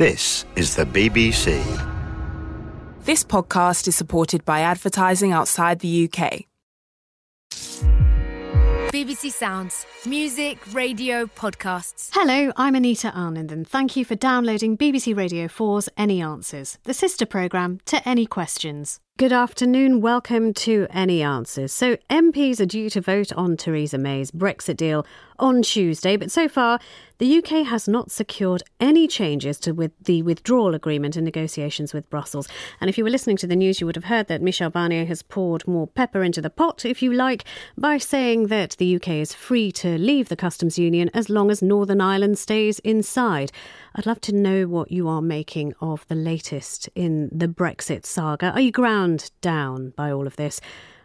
This is the BBC. This podcast is supported by advertising outside the UK. BBC Sounds. Music, radio, podcasts. Hello, I'm Anita Anand, and thank you for downloading BBC Radio 4's Any Answers, the sister programme to Any Questions. Good afternoon. Welcome to Any Answers. So, MPs are due to vote on Theresa May's Brexit deal on Tuesday, but so far, the UK has not secured any changes to with the withdrawal agreement in negotiations with Brussels. And if you were listening to the news, you would have heard that Michel Barnier has poured more pepper into the pot, if you like, by saying that the UK is free to leave the customs union as long as Northern Ireland stays inside. I'd love to know what you are making of the latest in the Brexit saga. Are you ground down by all of this?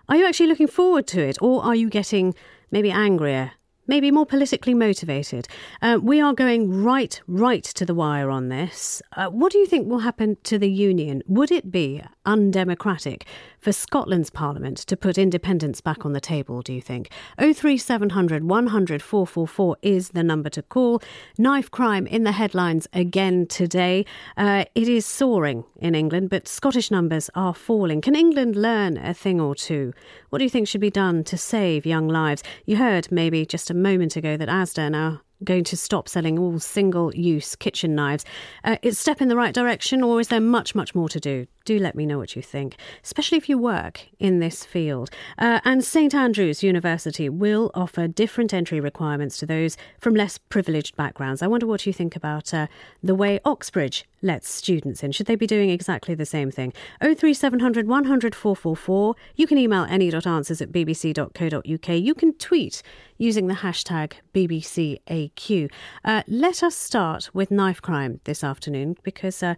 Are you actually looking forward to it, or are you getting maybe angrier maybe more politically motivated. Uh, we are going right, right to the wire on this. Uh, what do you think will happen to the union? Would it be undemocratic for Scotland's Parliament to put independence back on the table, do you think? 03700 100 444 is the number to call. Knife crime in the headlines again today. Uh, it is soaring in England, but Scottish numbers are falling. Can England learn a thing or two? What do you think should be done to save young lives? You heard maybe just a moment ago that Asda now going to stop selling all single use kitchen knives. Uh, is step in the right direction, or is there much, much more to do? Do let me know what you think, especially if you work in this field. Uh, and St Andrews University will offer different entry requirements to those from less privileged backgrounds. I wonder what you think about uh, the way Oxbridge lets students in. Should they be doing exactly the same thing? 03700 100 444. You can email any.answers at bbc.co.uk. You can tweet using the hashtag BBCAQ. Uh, let us start with knife crime this afternoon because, uh,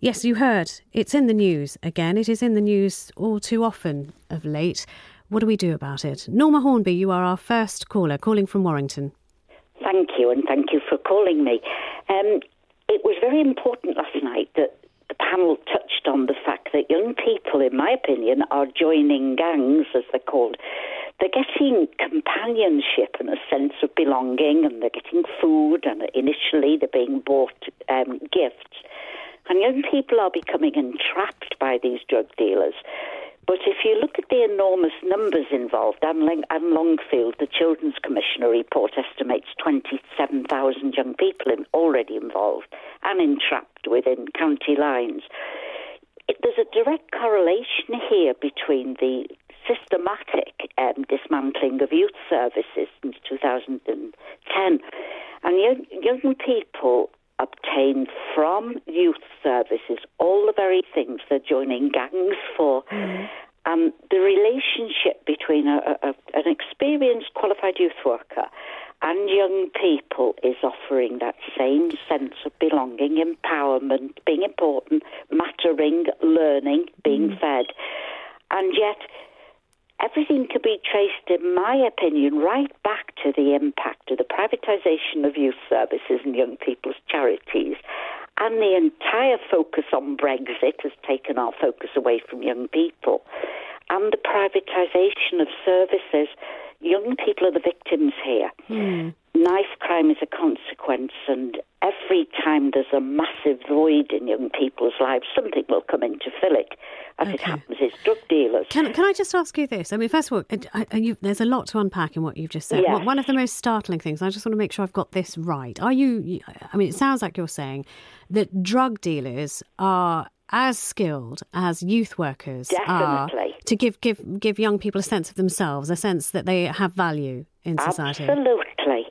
yes, you heard it's in the news again. It is in the news all too often of late. What do we do about it? Norma Hornby, you are our first caller, calling from Warrington. Thank you, and thank you for calling me. Um, it was very important last night that the panel touched on the fact that young people, in my opinion, are joining gangs, as they're called, they're getting companionship and a sense of belonging, and they're getting food, and initially they're being bought um, gifts. And young people are becoming entrapped by these drug dealers. But if you look at the enormous numbers involved, Anne, Longfield, the Children's Commissioner report estimates 27,000 young people already involved and entrapped within county lines. It, there's a direct correlation here between the systematic um, dismantling of youth services since 2010. And young, young people obtain from youth services all the very things they're joining gangs for. Mm. Um, the relationship between a, a, an experienced qualified youth worker and young people is offering that same sense of belonging, empowerment, being important, mattering, learning, being mm. fed. And yet, everything could be traced, in my opinion, right back to the impact of the privatisation of youth services and young people's charities. And the entire focus on Brexit has taken our focus away from young people. And the privatisation of services, young people are the victims here. Mm. Knife crime is a consequence, and every time there's a massive void in young people's lives, something will come in to fill it. As okay. it happens, it's drug dealers. Can, can I just ask you this? I mean, first of all, I, I, you, there's a lot to unpack in what you've just said. Yes. One of the most startling things, I just want to make sure I've got this right. Are you, I mean, it sounds like you're saying that drug dealers are as skilled as youth workers Definitely. are to give, give, give young people a sense of themselves, a sense that they have value in society. Absolutely.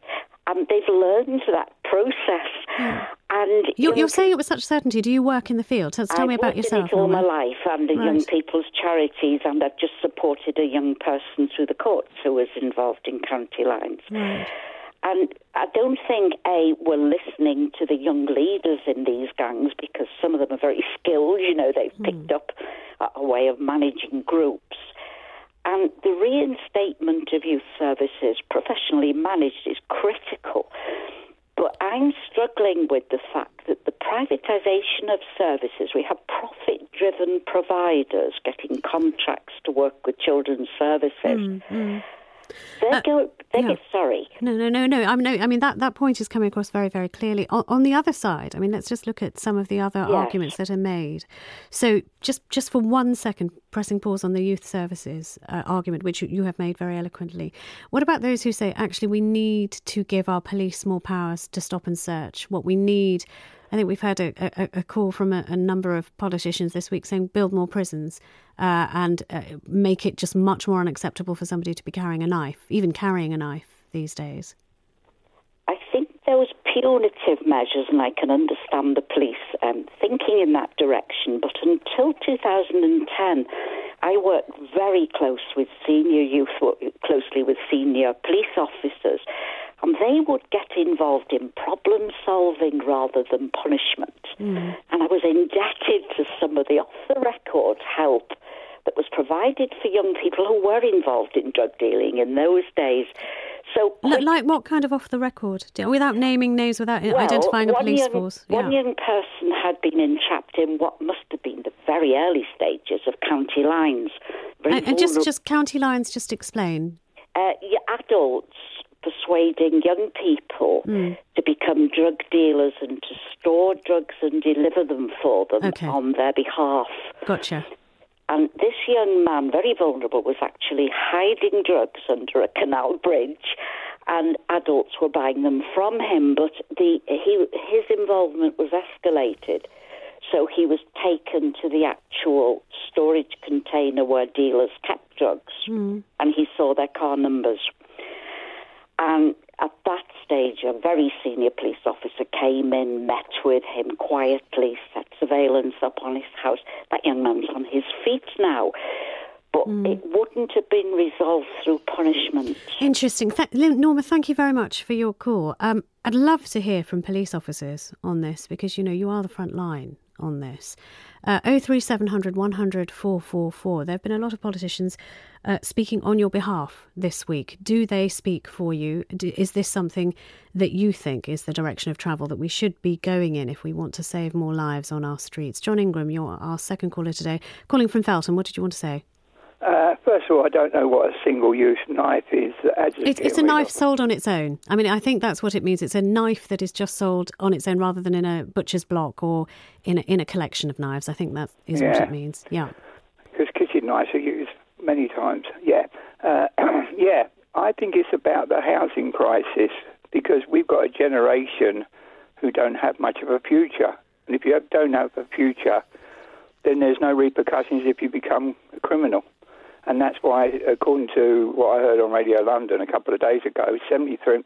And they've learned that process. Yeah. And you're, you're, saying it with such certainty. Do you work in the field? Tell, tell I've me about yourself. all my life under right. young people's charities, and I've just supported a young person through the courts who was involved in county lines. Right. And I don't think a we're listening to the young leaders in these gangs because some of them are very skilled. You know, they've mm. picked up a, a way of managing groups. And the reinstatement of youth services, professionally managed, is critical. But I'm struggling with the fact that the privatisation of services, we have profit driven providers getting contracts to work with children's services. Mm, mm. They Uh, go. They get sorry. No, no, no, no. I mean, no, I mean that, that point is coming across very, very clearly. On, on the other side, I mean, let's just look at some of the other Yes. arguments that are made. So, just just for one second, pressing pause on the youth services uh, argument, which you, you have made very eloquently. What about those who say actually we need to give our police more powers to stop and search? What we need. I think we've had a, a, a call from a, a number of politicians this week saying build more prisons uh, and uh, make it just much more unacceptable for somebody to be carrying a knife, even carrying a knife these days. I think those punitive measures, and I can understand the police um, thinking in that direction, but until 2010, I worked very close with senior youth, closely with senior police officers, and they would get involved in problem solving rather than punishment. And I was indebted to some of the off the record help that was provided for young people who were involved in drug dealing in those days. So L- like what kind of off the record? Without naming names, without well, identifying a police young, force. One young person had been entrapped in what must have been the very early stages of county lines. And, and just, just county lines, just explain. uh, yeah, adults persuading young people Hmm. to become drug dealers and to store drugs and deliver them for them Okay. on their behalf. Gotcha. And this young man, very vulnerable, was actually hiding drugs under a canal bridge, and adults were buying them from him. But the he, his involvement was escalated, so he was taken to the actual storage container where dealers kept drugs, hmm. and he saw their car numbers. And at that stage, a very senior police officer came in, met with him quietly, set surveillance up on his house. That young man's on his feet now. But it wouldn't have been resolved through punishment. Interesting. Th- Norma, thank you very much for your call. Um, I'd love to hear from police officers on this because, you know, you are the front line on this. Uh, 03700 100 444. There have been a lot of politicians uh, speaking on your behalf this week. Do they speak for you? Do, is this something that you think is the direction of travel that we should be going in if we want to save more lives on our streets? John Ingram, you're our second caller today, calling from Felton. What did you want to say? Uh, first of all, I don't know what a single-use knife is. It's, it's a knife sold on its own. I mean, I think that's what it means. It's a knife that is just sold on its own rather than in a butcher's block or in a, in a collection of knives. I think that is what it means. Yeah. because kitchen knives are used many times. Yeah, uh, yeah. I think it's about the housing crisis because we've got a generation who don't have much of a future, and if you don't have a future, then there's no repercussions if you become a criminal. And that's why, according to what I heard on Radio London a couple of days ago, 73%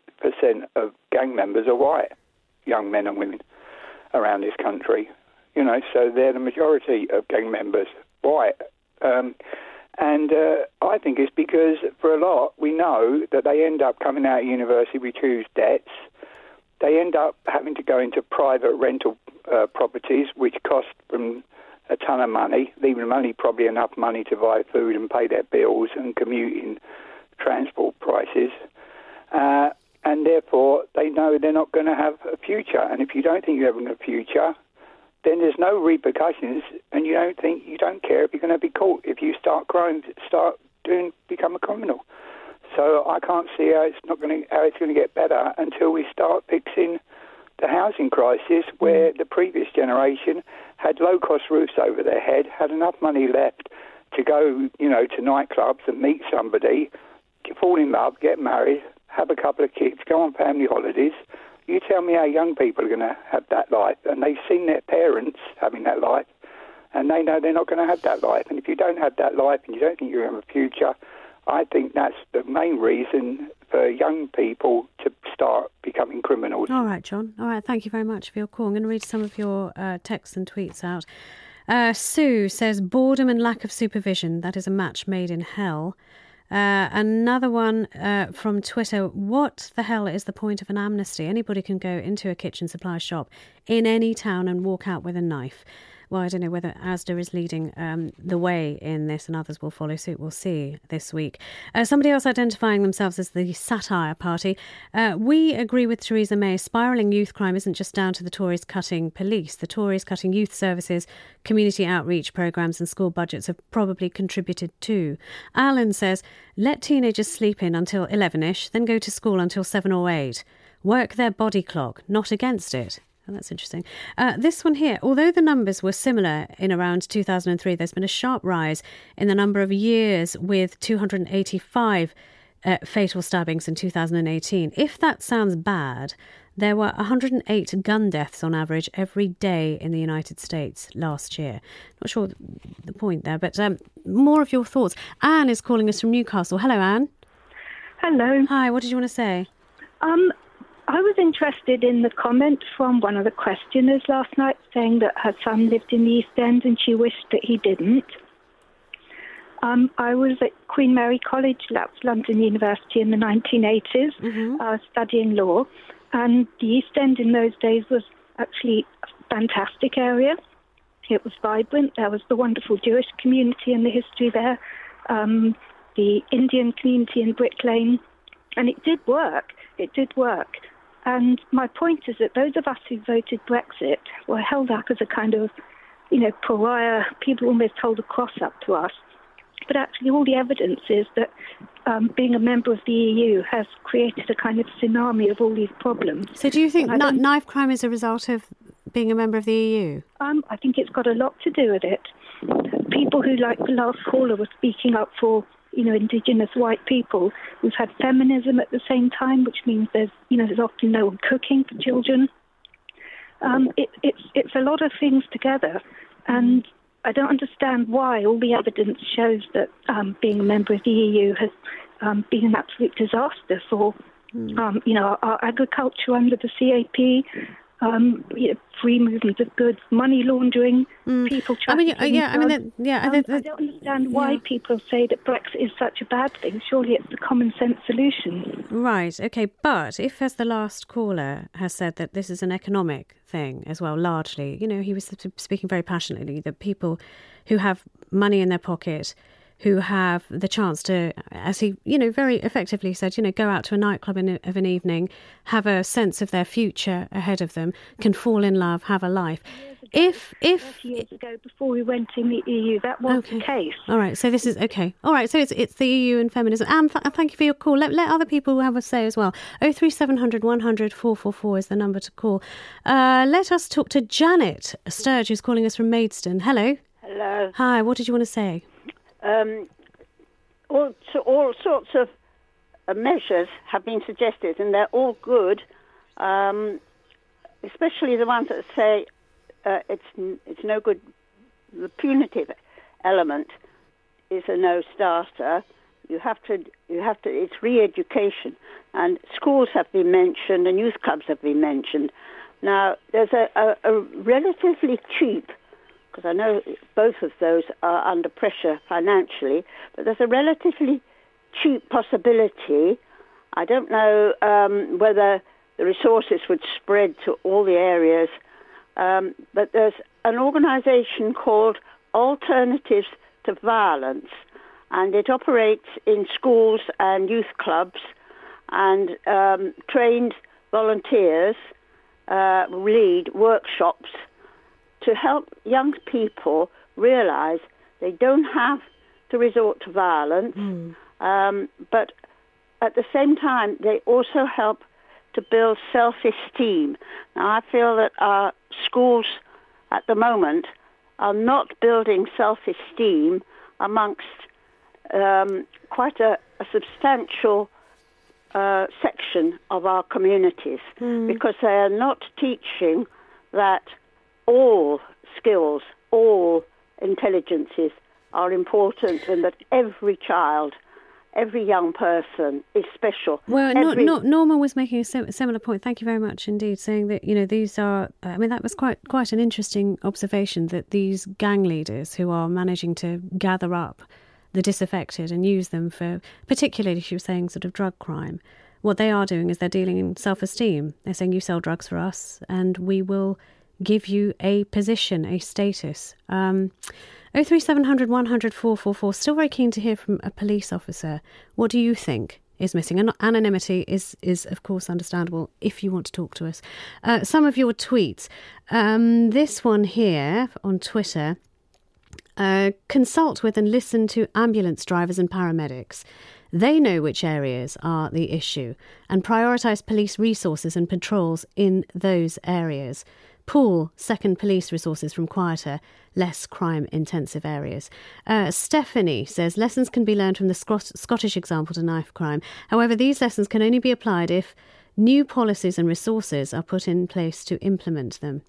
of gang members are white, young men and women around this country. You know, so they're the majority of gang members, white. Um, and uh, I think it's because, for a lot, we know that they end up coming out of university with huge debts. They end up having to go into private rental uh, properties, which cost them a ton of money, leaving them only probably enough money to buy food and pay their bills and commuting transport prices. Uh, and therefore, they know they're not going to have a future. And if you don't think you're having a future, then there's no repercussions, and you don't think you don't care if you're going to be caught if you start crime, start doing, become a criminal. So I can't see how it's not going to how it's going to get better until we start fixing the housing crisis, where mm. the previous generation had low cost roofs over their head, had enough money left to go, you know, to nightclubs and meet somebody, fall in love, get married, have a couple of kids, go on family holidays. You tell me how young people are going to have that life, and they've seen their parents having that life, and they know they're not going to have that life. And if you don't have that life and you don't think you're going to have a future, I think that's the main reason for young people to start becoming criminals. All right, John. All right. Thank you very much for your call. I'm going to read some of your uh, texts and tweets out. Uh, Sue says boredom and lack of supervision. That is a match made in hell. Uh, another one uh, from Twitter. What the hell is the point of an amnesty? Anybody can go into a kitchen supply shop in any town and walk out with a knife. Well, I don't know whether ASDA is leading um, the way in this and others will follow suit. We'll see this week. Uh, somebody else identifying themselves as the Satire Party. Uh, we agree with Theresa May. Spiralling youth crime isn't just down to the Tories cutting police. The Tories cutting youth services, community outreach programmes, and school budgets have probably contributed too. Alan says, let teenagers sleep in until 11 ish, then go to school until 7 or 8. Work their body clock, not against it. Oh, that's interesting. Uh, this one here, although the numbers were similar in around 2003, there's been a sharp rise in the number of years with 285 uh, fatal stabbings in 2018. If that sounds bad, there were 108 gun deaths on average every day in the United States last year. Not sure the point there, but um, more of your thoughts. Anne is calling us from Newcastle. Hello, Anne. Hello. Hi, what did you want to say? Um, I was interested in the comment from one of the questioners last night saying that her son lived in the East End and she wished that he didn't. Um, I was at Queen Mary College, that's London University, in the 1980s, Mm-hmm. uh, studying law. And the East End in those days was actually a fantastic area. It was vibrant. There was the wonderful Jewish community and the history there, um, the Indian community in Brick Lane. And it did work. It did work. And my point is that those of us who voted Brexit were held up as a kind of, you know, pariah. People almost hold a cross up to us. But actually, all the evidence is that um, being a member of the EU has created a kind of tsunami of all these problems. So, do you think knife crime is a result of being a member of the EU? Um, I think it's got a lot to do with it. People who, like the last caller, were speaking up for, you know, indigenous white people. We've had feminism at the same time, which means there's, you know, there's often no one cooking for children. Um, it, it's it's a lot of things together, and I don't understand why all the evidence shows that um, being a member of the EU has um, been an absolute disaster for, um, you know, our, our agriculture under the CAP. Um, you know, free movement of goods, money laundering, people I mean, trafficking. yeah, I mean, that- yeah, Um, that- I don't understand why yeah. people say that Brexit is such a bad thing. Surely it's the common sense solution. Right, okay. But if, as the last caller has said, that this is an economic thing as well, largely, you know, he was speaking very passionately that people who have money in their pocket, who have the chance to, as he, you know, very effectively said, you know, go out to a nightclub in, of an evening, have a sense of their future ahead of them, can fall in love, have a life. If, if, Years ago, before we went in the EU, that was the case. All right, so this is okay. All right, so it's it's the EU and feminism. And th- thank you for your call. Let, let other people have a say as well. Oh three seven hundred one hundred four four four is the number to call. Uh, let us talk to Janet Sturge, who's calling us from Maidstone. Hello. Hello. Hi. What did you want to say? Um, all, so all sorts of uh, measures have been suggested, and they're all good, um, especially the ones that say uh, it's it's no good. The punitive element is a no-starter. You have to you have to. It's re-education, and schools have been mentioned, and youth clubs have been mentioned. Now there's a, a, a relatively cheap because I know both of those are under pressure financially, but there's a relatively cheap possibility. I don't know um, whether the resources would spread to all the areas, um, but there's an organisation called Alternatives to Violence, and it operates in schools and youth clubs, and um, trained volunteers uh, lead workshops to help young people realize they don't have to resort to violence, um, but at the same time, they also help to build self esteem. Now, I feel that our schools at the moment are not building self esteem amongst um, quite a, a substantial uh, section of our communities because they are not teaching that all skills, all intelligences are important and that every child, every young person is special. Well, no, Every- no, Norma was making a sim- similar point. Thank you very much indeed, saying that you know these are. Uh, I mean, that was quite quite an interesting observation that these gang leaders who are managing to gather up the disaffected and use them for, particularly she was saying, sort of drug crime. What they are doing is they're dealing in self-esteem. They're saying you sell drugs for us, and we will give you a position, a status. Um, 03700 100 444. Still very keen to hear from a police officer. What do you think? Is missing. And anonymity is, is of course, understandable if you want to talk to us. Uh, some of your tweets. Um, this one here on Twitter uh, consult with and listen to ambulance drivers and paramedics. They know which areas are the issue and prioritise police resources and patrols in those areas. Pool second police resources from quieter, less crime intensive areas. Uh, Stephanie says lessons can be learned from the Scot- Scottish example to knife crime. However, these lessons can only be applied if new policies and resources are put in place to implement them.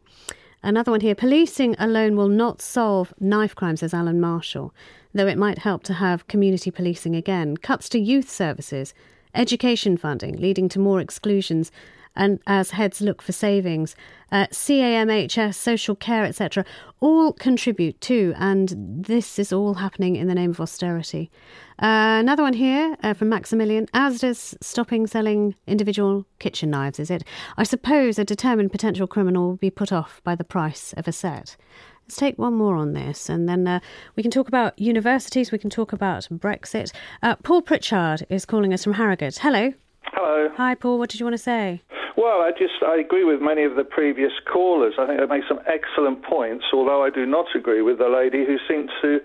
Another one here policing alone will not solve knife crime, says Alan Marshall, though it might help to have community policing again. Cuts to youth services, education funding, leading to more exclusions and as heads look for savings. Uh, CAMHS, social care, etc., all contribute to, and this is all happening in the name of austerity. Uh, another one here uh, from Maximilian Asda's stopping selling individual kitchen knives, is it? I suppose a determined potential criminal will be put off by the price of a set. Let's take one more on this, and then uh, we can talk about universities. We can talk about Brexit. Uh, Paul Pritchard is calling us from Harrogate. Hello. Hello. Hi, Paul. What did you want to say? Well, I just I agree with many of the previous callers. I think they make some excellent points. Although I do not agree with the lady who seemed to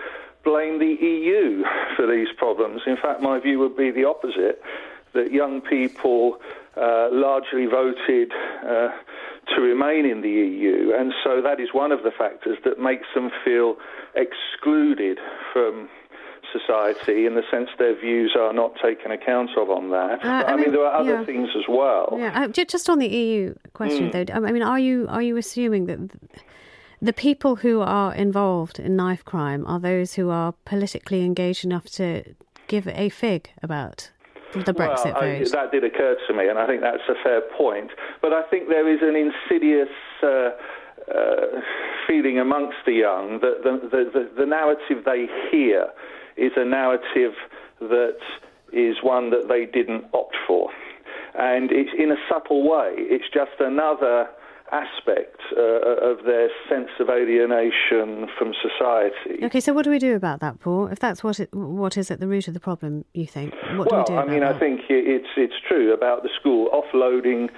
blame the EU for these problems. In fact, my view would be the opposite: that young people uh, largely voted. Uh, to remain in the EU, and so that is one of the factors that makes them feel excluded from society in the sense their views are not taken account of on that. Uh, I, I mean, mean, there are other yeah. things as well. Yeah, uh, just on the EU question, mm. though. I mean, are you are you assuming that the people who are involved in knife crime are those who are politically engaged enough to give a fig about the Brexit well, vote? That did occur to me, and I think that's a fair point. But I think there is an insidious. Uh, uh, feeling amongst the young that the, the, the, the narrative they hear is a narrative that is one that they didn't opt for. And it's in a subtle way, it's just another aspect uh, of their sense of alienation from society. Okay, so what do we do about that, Paul? If that's what it, what is at the root of the problem, you think? What well, do we do I mean, that? I think it's it's true about the school offloading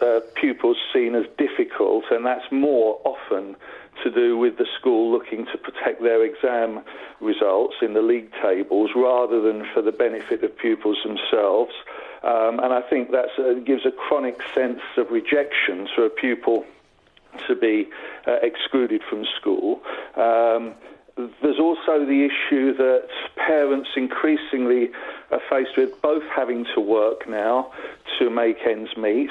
uh, pupils seen as difficult, and that's more often to do with the school looking to protect their exam results in the league tables rather than for the benefit of pupils themselves. Um, and I think that uh, gives a chronic sense of rejection for a pupil to be uh, excluded from school. Um, there's also the issue that parents increasingly are faced with both having to work now to make ends meet,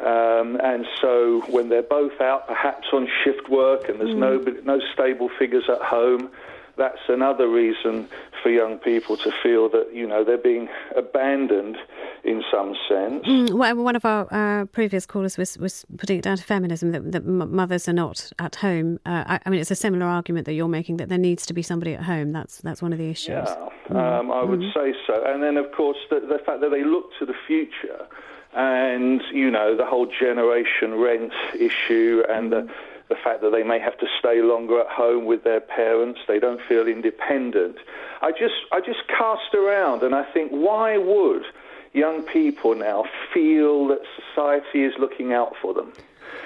um, and so when they're both out, perhaps on shift work, and there's mm. no no stable figures at home, that's another reason for young people to feel that you know they're being abandoned in some sense. Mm, well, one of our uh, previous callers was, was putting it down to feminism that, that mothers are not at home. Uh, I, I, mean, it's a similar argument that you're making that there needs to be somebody at home. That's that's one of the issues. Yeah, mm. um, I would mm. say so. And then, of course, the, the fact that they look to the future and you know the whole generation rent issue and the the fact that they may have to stay longer at home with their parents, they don't feel independent. I just, I just cast around and I think, why would young people now feel that society is looking out for them?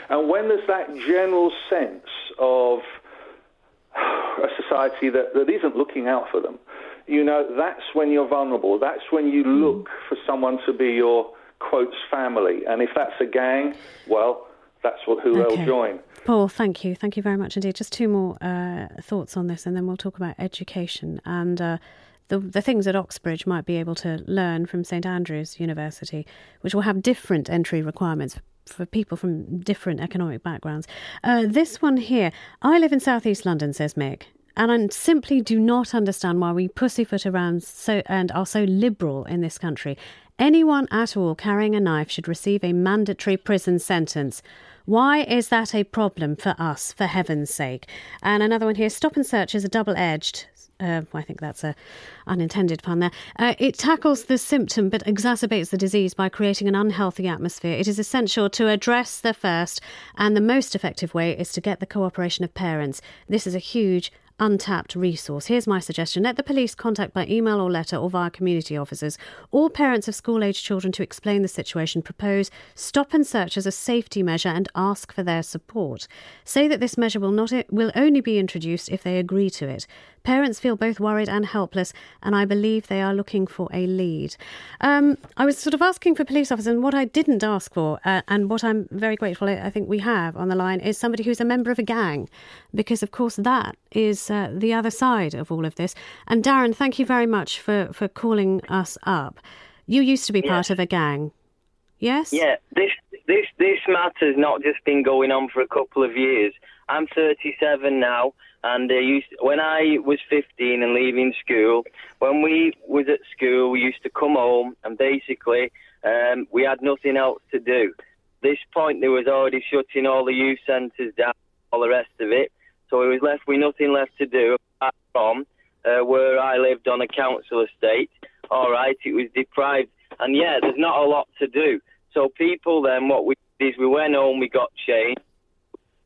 And when there's that general sense of a society that, that isn't looking out for them, you know, that's when you're vulnerable. That's when you mm. look for someone to be your quotes family. And if that's a gang, well, that's what who okay. they'll join. Paul, thank you. Thank you very much indeed. Just two more uh, thoughts on this, and then we'll talk about education and uh, the, the things that Oxbridge might be able to learn from St Andrews University, which will have different entry requirements for people from different economic backgrounds. Uh, this one here I live in southeast London, says Mick. And I simply do not understand why we pussyfoot around so and are so liberal in this country. Anyone at all carrying a knife should receive a mandatory prison sentence. Why is that a problem for us, for heaven's sake? And another one here stop and search is a double edged. Uh, I think that's a unintended pun there. Uh, it tackles the symptom but exacerbates the disease by creating an unhealthy atmosphere. It is essential to address the first, and the most effective way is to get the cooperation of parents. This is a huge untapped resource. Here's my suggestion let the police contact by email or letter or via community officers all parents of school age children to explain the situation. Propose stop and search as a safety measure and ask for their support. Say that this measure will, not, will only be introduced if they agree to it. Parents feel both worried and helpless, and I believe they are looking for a lead. Um, I was sort of asking for police officers, and what I didn't ask for, uh, and what I'm very grateful I think we have on the line, is somebody who's a member of a gang, because of course that is uh, the other side of all of this. And Darren, thank you very much for, for calling us up. You used to be part of a gang, yes? Yeah, this this this matter's not just been going on for a couple of years. I'm 37 now. And uh, used, when I was 15 and leaving school, when we was at school, we used to come home and basically um, we had nothing else to do. This point, they was already shutting all the youth centres down, all the rest of it. So we was left with nothing left to do apart from uh, where I lived on a council estate. All right, it was deprived, and yeah, there's not a lot to do. So people then, what we did is we went home, we got changed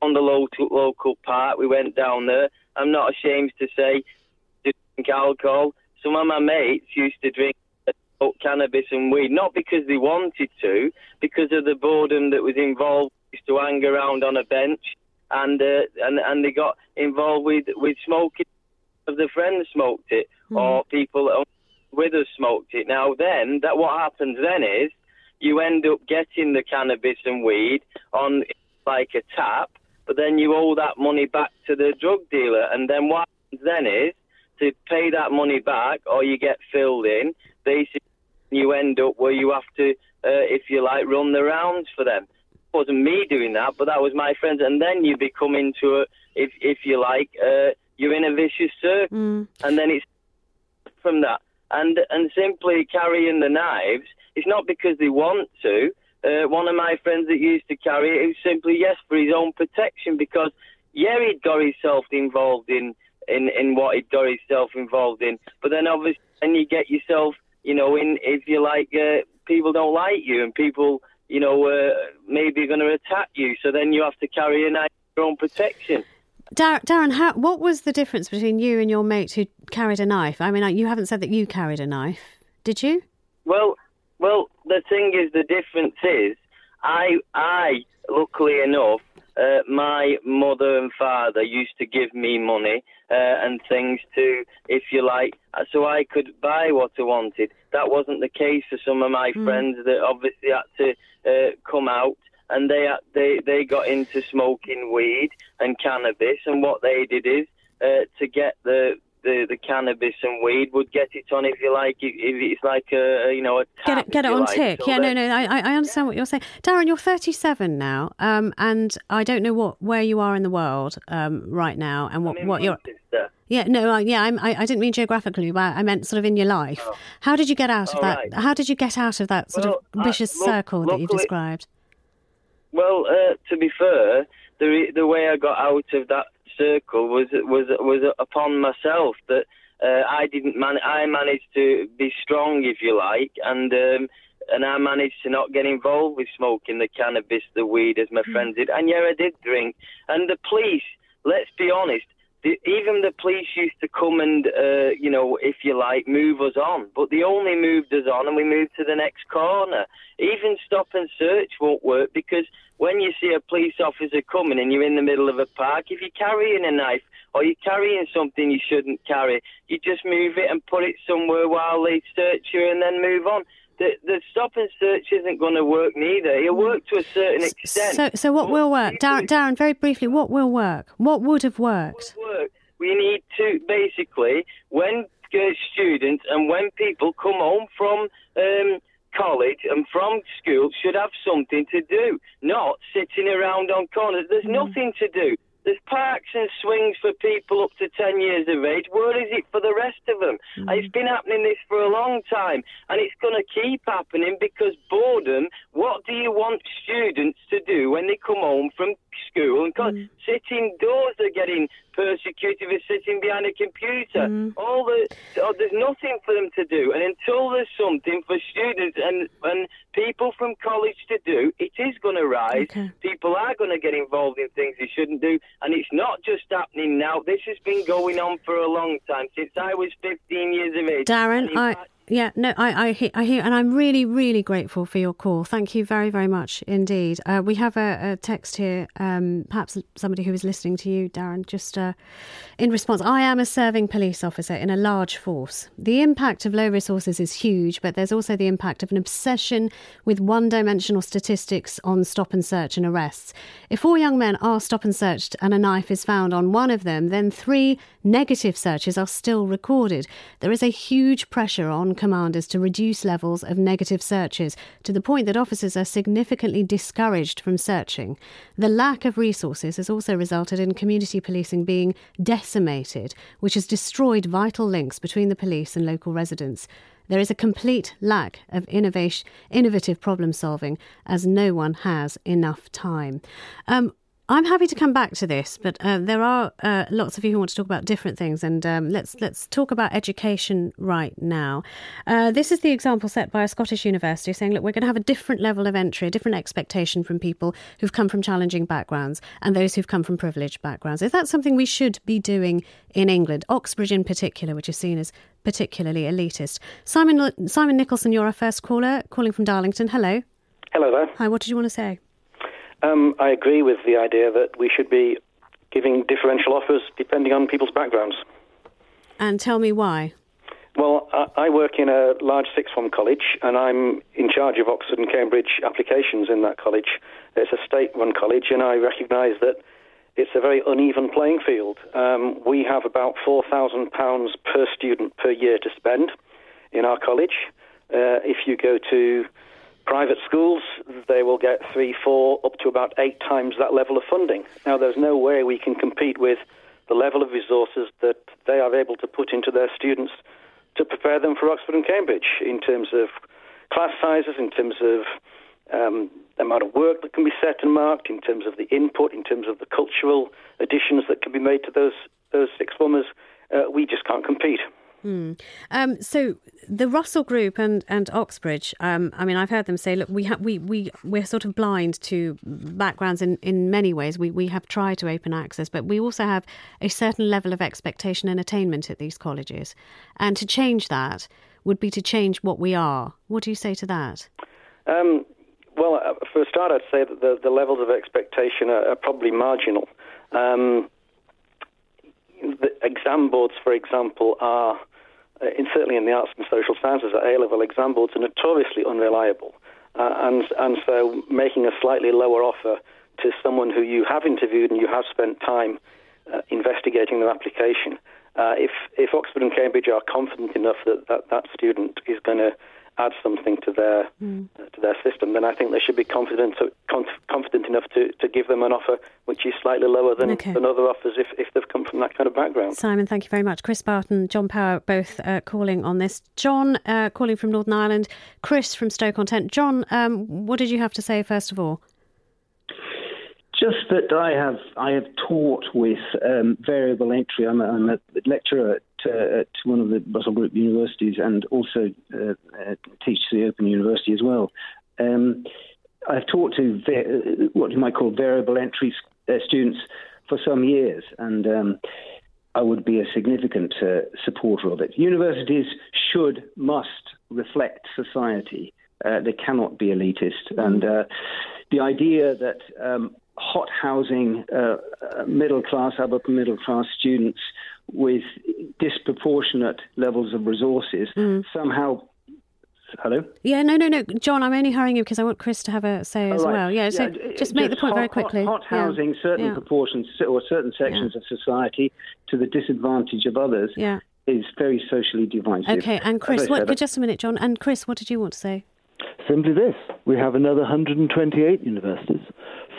on the local local park. We went down there. I'm not ashamed to say, to drink alcohol. Some of my mates used to drink cannabis and weed, not because they wanted to, because of the boredom that was involved. Used to hang around on a bench, and uh, and and they got involved with with smoking. Of the friends smoked it, mm. or people with us smoked it. Now then, that what happens then is you end up getting the cannabis and weed on like a tap, but then you owe that money back to the drug dealer. And then what happens then is to pay that money back, or you get filled in. Basically, you end up where you have to, uh, if you like, run the rounds for them. It wasn't me doing that, but that was my friends. And then you become into a, if if you like, uh, you're in a vicious circle, mm. and then it's from that. And and simply carrying the knives, it's not because they want to uh, one of my friends that used to carry it, it was simply yes for his own protection because yeah he'd got himself involved in in in what he'd got himself involved in, but then obviously then you get yourself you know in if you like uh, people don't like you and people you know uh, maybe going to attack you, so then you have to carry a knife for your own protection. Darren, how, what was the difference between you and your mate who carried a knife? I mean, you haven't said that you carried a knife, did you? Well, well, the thing is, the difference is, I, I, luckily enough, uh, my mother and father used to give me money uh, and things to, if you like, uh, so I could buy what I wanted. That wasn't the case for some of my mm. friends that obviously had to uh, come out and they they they got into smoking weed and cannabis, and what they did is uh, to get the the, the cannabis and weed would get it on if you like if it's like a you know a tap, get it get it on like. tick so yeah no no I, I understand yeah. what you're saying Darren you're 37 now um, and I don't know what where you are in the world um, right now and what what you're yeah, no, uh, yeah, I'm, I, I didn't mean geographically, but I meant sort of in your life. Oh. How did you get out of oh, that? Right. How did you get out of that sort well, of vicious I, look, circle that you described? Well, uh, to be fair, the the way I got out of that circle was was was upon myself that uh, I didn't man I managed to be strong if you like and um, and I managed to not get involved with smoking the cannabis the weed as my mm. friends did and yeah I did drink and the police let's be honest even the police used to come and uh, you know if you like move us on but they only moved us on and we moved to the next corner even stop and search won't work because when you see a police officer coming and you're in the middle of a park, if you're carrying a knife or you're carrying something you shouldn't carry, you just move it and put it somewhere while they search you and then move on. The, the stop and search isn't going to work neither. It'll work to a certain extent. So, so what will work, Darren? Darren, very briefly, what will work? What would have worked? Work? We need to basically when students and when people come home from um, college and from school should have something to do, not sitting around on corners. There's mm. nothing to do. There's parks and swings for people up to 10 years of age. Where is it for the rest of them? Mm. It's been happening this for a long time, and it's going to keep happening because boredom. What do you want students to do when they come home from school and Mm. sit indoors? They're getting persecuted for sitting behind a computer. Mm. All the oh, there's nothing for them to do, and until there's something for students and and people from college to do, it is going to rise. Okay. People are going to get involved in things they shouldn't do, and it's not just happening now. This has been going on for a long time since I was 15 years of age. Darren, I fact- yeah no I I I hear and I'm really really grateful for your call. Thank you very very much indeed. Uh, we have a, a text here, um, perhaps somebody who is listening to you, Darren. Just uh, in response, I am a serving police officer in a large force. The impact of low resources is huge, but there's also the impact of an obsession with one-dimensional statistics on stop and search and arrests. If four young men are stop and searched and a knife is found on one of them, then three negative searches are still recorded. There is a huge pressure on commanders to reduce levels of negative searches to the point that officers are significantly discouraged from searching. The lack of resources has also resulted in community policing being decimated, which has destroyed vital links between the police and local residents. There is a complete lack of innovation, innovative problem solving as no one has enough time. Um, I'm happy to come back to this, but uh, there are uh, lots of you who want to talk about different things, and um, let's let's talk about education right now. Uh, this is the example set by a Scottish university saying, look, we're going to have a different level of entry, a different expectation from people who've come from challenging backgrounds and those who've come from privileged backgrounds. Is that something we should be doing in England, Oxbridge in particular, which is seen as particularly elitist? Simon Simon Nicholson, you're our first caller, calling from Darlington. Hello. Hello there. Hi. What did you want to say? Um, I agree with the idea that we should be giving differential offers depending on people's backgrounds. And tell me why. Well, I, I work in a large sixth form college, and I'm in charge of Oxford and Cambridge applications in that college. It's a state-run college, and I recognise that it's a very uneven playing field. Um, we have about four thousand pounds per student per year to spend in our college. Uh, if you go to private schools, they will get three, four, up to about eight times that level of funding. Now, there's no way we can compete with the level of resources that they are able to put into their students to prepare them for Oxford and Cambridge in terms of class sizes, in terms of um, the amount of work that can be set and marked, in terms of the input, in terms of the cultural additions that can be made to those those sixth formers. Uh, we just can't compete. Hmm. Um, so the Russell Group and and Oxbridge. Um, I mean, I've heard them say, look, we have we we we're sort of blind to backgrounds in in many ways. We we have tried to open access, but we also have a certain level of expectation and attainment at these colleges, and to change that would be to change what we are. What do you say to that? Um, well, uh, for a start, I'd say that the, the levels of expectation are, are probably marginal. Um, the exam boards, for example, are uh, in, certainly in the arts and social sciences at A level, exam boards are notoriously unreliable, uh, and and so making a slightly lower offer to someone who you have interviewed and you have spent time uh, investigating their application. Uh, if if Oxford and Cambridge are confident enough that that, that student is going to add something to their Mm. uh, to their system, then I think they should be confident conf- confident enough to, to give them an offer which is slightly lower than, Okay. than other offers if, if they've come from that kind of background. Simon, thank you very much. Chris Barton, John Power, both uh, calling on this. John, uh, calling from Northern Ireland. Chris from Stoke-on-Trent. John, um, what did you have to say first of all? Just that I have I have taught with um, variable entry. I'm a, I'm a lecturer at, uh, at one of the Russell Group universities and also uh, uh, teach the Open University as well. Um, I've taught to va- what you might call variable entry uh, students for some years, and um, I would be a significant uh, supporter of it. Universities should, must reflect society. Uh, they cannot be elitist. And uh, the idea that um, hot housing uh, uh, middle class, upper middle class students with disproportionate levels of resources somehow. Hello? Yeah, no, no, no, John. I'm only hurrying you because I want Chris to have a say as right. well. Yeah, so d- just make the point hot, very quickly. Hot, Yeah. housing certain Yeah. proportions or certain sections of society to the disadvantage of others Yeah. is very socially divisive. Okay, and Chris, what? Just a minute, John. And Chris, what did you want to say? Simply this we have another 128 universities,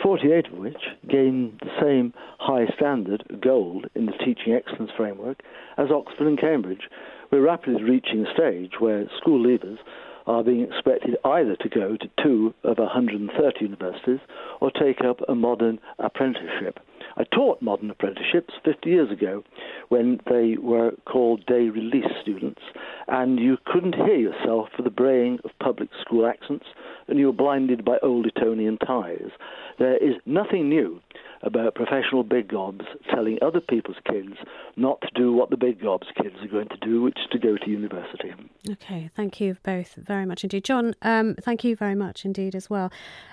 48 of which gain the same high standard, gold, in the teaching excellence framework as Oxford and Cambridge. We're rapidly reaching a stage where school leavers are being expected either to go to two of 130 universities or take up a modern apprenticeship. I taught modern apprenticeships 50 years ago when they were called day release students, and you couldn't hear yourself for the braying of public school accents, and you were blinded by old Etonian ties. There is nothing new about professional big gobs telling other people's kids not to do what the big gobs kids are going to do, which is to go to university. Okay, thank you both very much indeed. John, um, thank you very much indeed as well.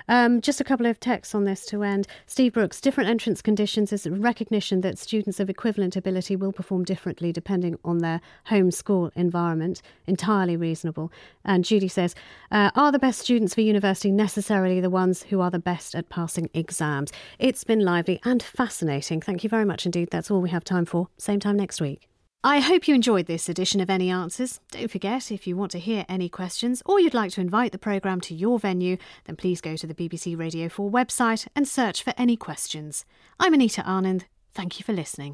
Um, just a couple of texts on this to end. Steve Brooks, different entrance conditions is recognition that students of equivalent ability will perform differently depending on their home school environment. Entirely reasonable. And Judy says, uh, are the best students for university necessarily the ones who are the best at passing exams? It's been lively and fascinating. Thank you very much indeed. That's all we have time for. Same time next week. I hope you enjoyed this edition of Any Answers. Don't forget, if you want to hear any questions or you'd like to invite the programme to your venue, then please go to the BBC Radio 4 website and search for any questions. I'm Anita Anand. Thank you for listening.